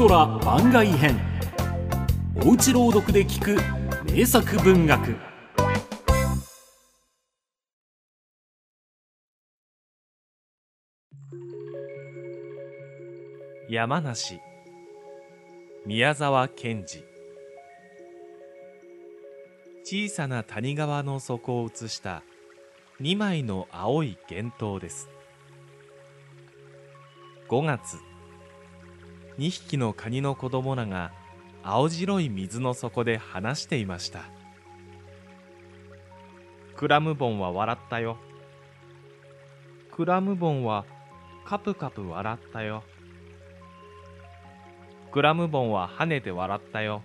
ドラ番外編。おうち朗読で聞く名作文学。山梨。宮沢賢治。小さな谷川の底を映した2枚の青い幻灯です。5月。2匹のカニの子供らが青白い水の底で話していました。クラムボンは笑ったよ。クラムボンはカプカプ笑ったよ。クラムボンは跳ねて笑ったよ。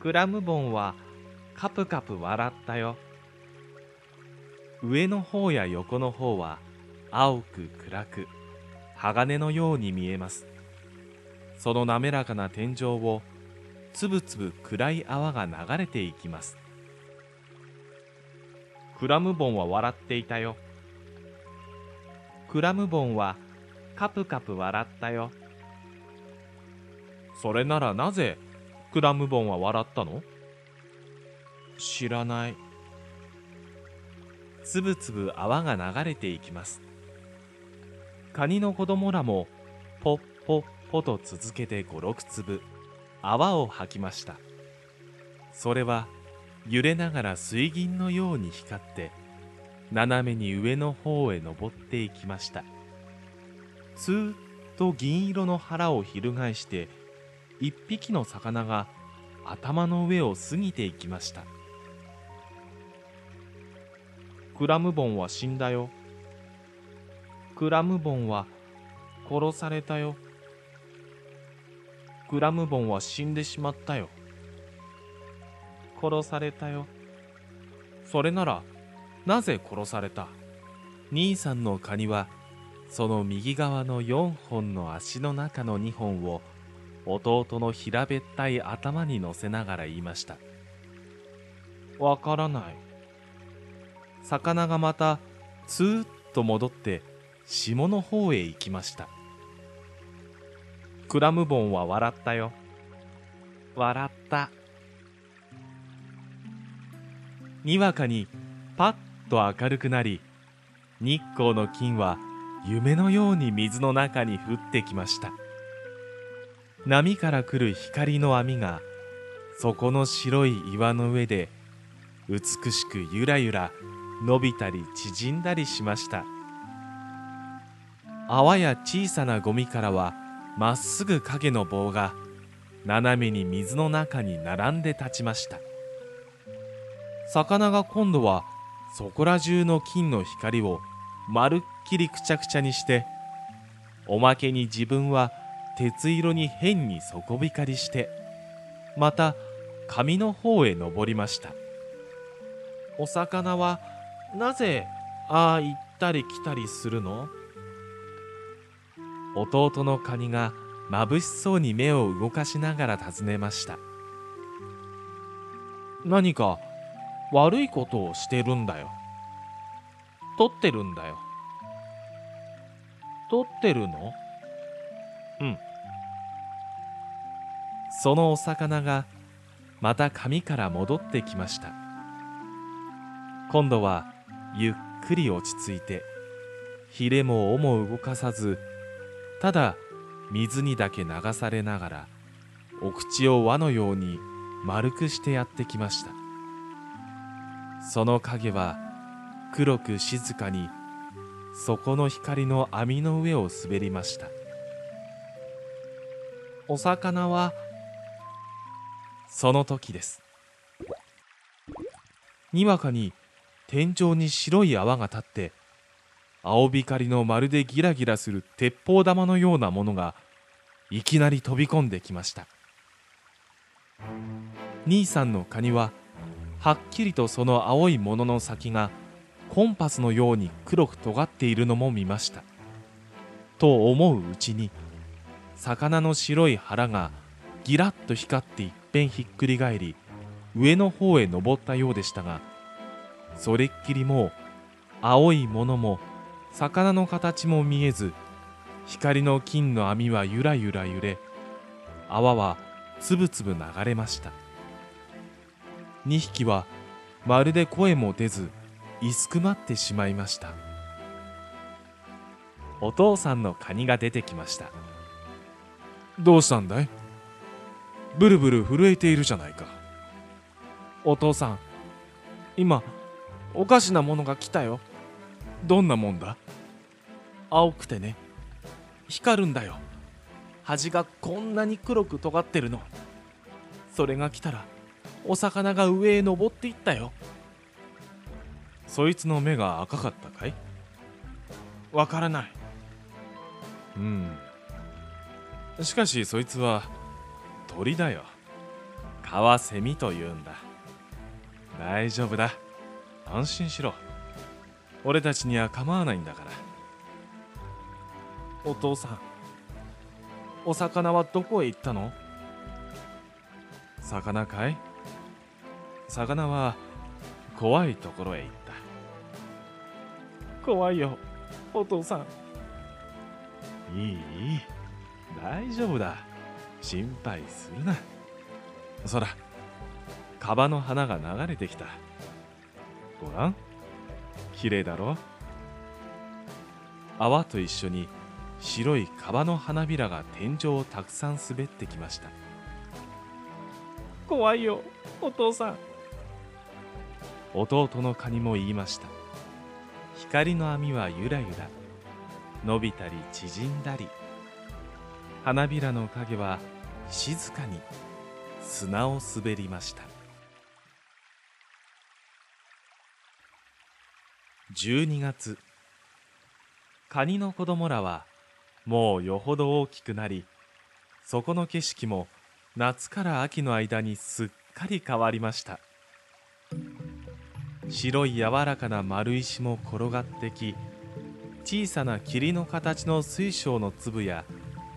クラムボンはカプカプ笑ったよ。上の方や横の方は青く暗く。鋼のように見えます。その滑らかな天井をつぶつぶ暗い泡が流れていきます。クラムボンは笑っていたよ。クラムボンはカプカプ笑ったよ。それならなぜクラムボンは笑ったの？知らない。つぶつぶ泡が流れていきます。カニの子供らもポッポッポと続けて五六粒泡を吐きました。それは揺れながら水銀のように光って斜めに上の方へ登っていきました。ずーっと銀色の腹を翻して一匹の魚が頭の上を過ぎていきました。クラムボンは死んだよ。クラムボンは殺されたよ。クラムボンは死んでしまったよ。殺されたよ。それなら、なぜ殺された？兄さんのカニは、その右側の4本の足の中の2本を弟の平べったい頭に乗せながら言いました。わからない。魚がまた、ツーッと戻って、下の方へ行きました。クラムボンは笑ったよ。笑った。にわかにパッと明るくなり日光の金は夢のように水の中に降ってきました。波から来る光の網がそこの白い岩の上で美しくゆらゆら伸びたり縮んだりしました。泡や小さなゴミからはまっすぐ影の棒が斜めに水の中に並んで立ちました。魚が今度はそこら中の金の光をまるっきりくちゃくちゃにしておまけに自分は鉄色に変に底光りしてまた紙の方へ登りました。お魚はなぜああ行ったり来たりするの？弟のカニが眩しそうに目を動かしながら尋ねました。何か悪いことをしてるんだよ。取ってるんだよ。取ってるの？うん。そのお魚がまた紙から戻ってきました。今度はゆっくり落ち着いてひれも尾も動かさずただ水にだけ流されながらお口を輪のように丸くしてやってきました。その影は黒く静かに底の光の網の上を滑りました。お魚はその時です。にわかに天井に白い泡が立って青光のまるでギラギラする鉄砲玉のようなものがいきなり飛び込んできました。兄さんのカニははっきりとその青いものの先がコンパスのように黒く尖っているのも見ました。と思ううちに魚の白い腹がギラッと光っていっぺんひっくり返り上の方へ登ったようでしたがそれっきりもう青いものも魚の形も見えず光の金の網はゆらゆら揺れ泡はつぶつぶ流れました。2匹はまるで声も出ずいすくまってしまいました。お父さんのカニが出てきました。どうしたんだい？ブルブル震えているじゃないか。お父さん。今おかしなものが来たよどんなもんだ？青くてね。光るんだよ。端がこんなに黒く尖ってるの。それが来たらお魚が上へ登っていったよ。そいつの目が赤かったかい？わからない。うん。しかしそいつは鳥だよ。カワセミというんだ。大丈夫だ。安心しろ。俺たちには構わないんだから。お父さんお魚はどこへ行ったの？魚かい？魚は怖いところへ行った。怖いよお父さん。いい大丈夫だ。心配するな。そらカバの花が流れてきた。ごらん綺麗だろ？泡と一緒に白いカバの花びらが天井をたくさん滑ってきました。怖いよお父さん。弟のカニも言いました。光の網はゆらゆら。伸びたり縮んだり。花びらの影は静かに砂を滑りました12月。カニの子供らはもうよほど大きくなりそこの景色も夏から秋の間にすっかり変わりました。白い柔らかな丸石も転がってき小さな霧の形の水晶の粒や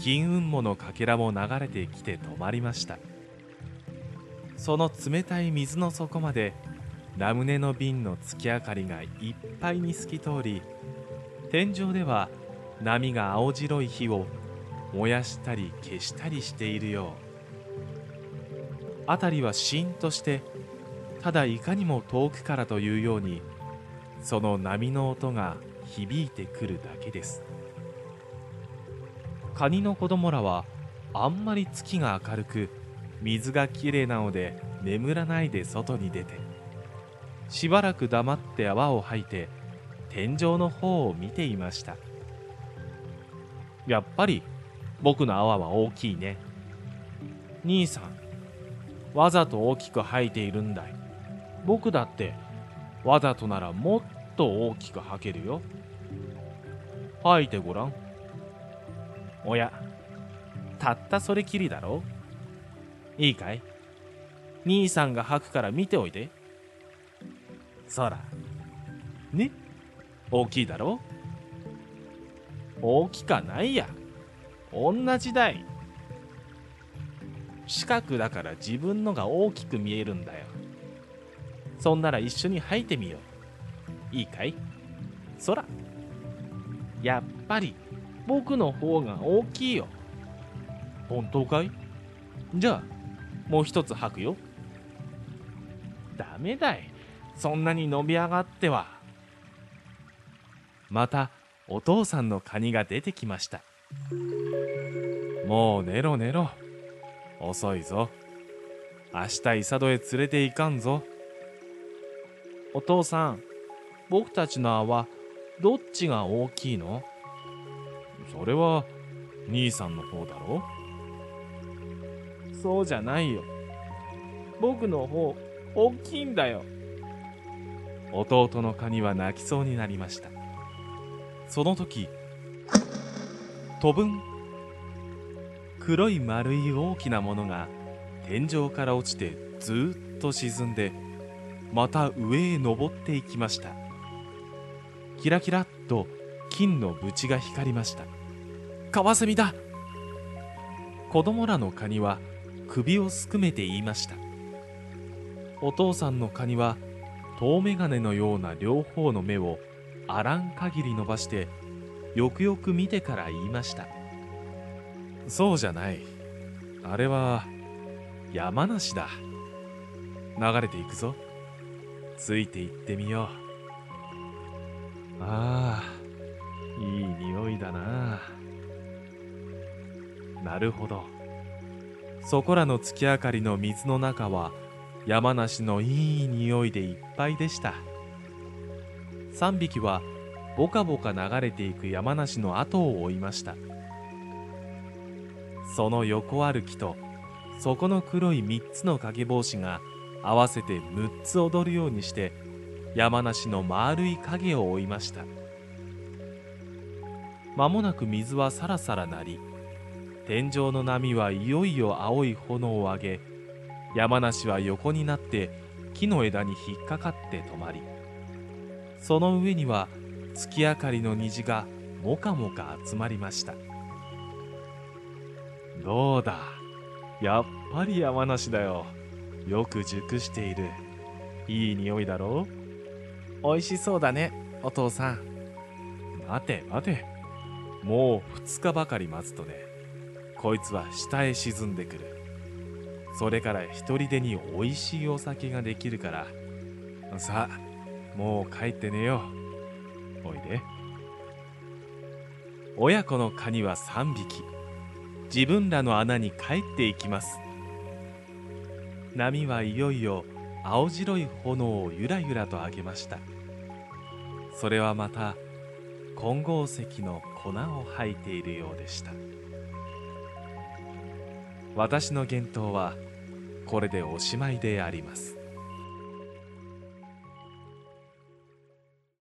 金雲母のかけらも流れてきて止まりました。その冷たい水の底までラムネの瓶の月明かりがいっぱいに透き通り天井では波が青白い火を燃やしたり消したりしているよう。辺りはしんとしてただいかにも遠くからというようにその波の音が響いてくるだけです。カニの子供らはあんまり月が明るく水がきれいなので眠らないで外に出てしばらく黙って泡を吐いて天井の方を見ていました。やっぱり僕の泡は大きいね。兄さんわざと大きく吐いているんだい。僕だってわざとならもっと大きく吐けるよ。吐いてごらん。おやたったそれきりだろ。いいかい？兄さんが吐くから見ておいて。そらね？大きいだろ？大きかないや。同じだい。四角だから自分のが大きく見えるんだよ。そんなら一緒に吐いてみよう。いいかい？そらやっぱり僕の方が大きいよ。本当かい？じゃあもう一つ吐くよ。ダメだい。そんなに伸び上がっては。またお父さんのカニが出てきました。もう寝ろ寝ろ。遅いぞ。明日イサドへ連れて行かんぞ。お父さん僕たちの泡どっちが大きいの？それは兄さんの方だろ？そうじゃないよ。僕の方大きいんだよ。弟のカニは泣きそうになりました。その時飛ぶん黒い丸い大きなものが天井から落ちてずっと沈んでまた上へ登っていきました。キラキラっと金の縁が光りました。カワセミだ。子供らのカニは首をすくめて言いました。お父さんのカニは遠眼鏡のような両方の目をあらん限り伸ばしてよくよく見てから言いました。そうじゃない。あれは山梨だ。流れていくぞ。ついていってみよう。ああいい匂いだな。なるほど。そこらの月明かりの水の中は山梨のいい匂いでいっぱいでした。3匹はボカボカ流れていく山梨の後を追いました。その横歩きとそこの黒い3つの影帽子が合わせて6つ踊るようにして山梨の丸い影を追いました。間もなく水はさらさらなり天井の波はいよいよ青い炎を上げ山梨は横になって木の枝に引っかかって止まりその上には月明かりの虹がもかもか集まりました。どうだ？やっぱり山梨だよ。よく熟している。いい匂いだろ？う美味しそうだねお父さん。待て待て。もう2日ばかり待つとねこいつは下へ沈んでくる。それから一人でに美味しいお酒ができるから。さあもう帰って寝よう。おいで。親子のカニは3匹。自分らの穴に帰っていきます。波はいよいよ青白い炎をゆらゆらと上げました。それはまた金剛石の粉を吐いているようでした。私の言動はこれでおしまいであります。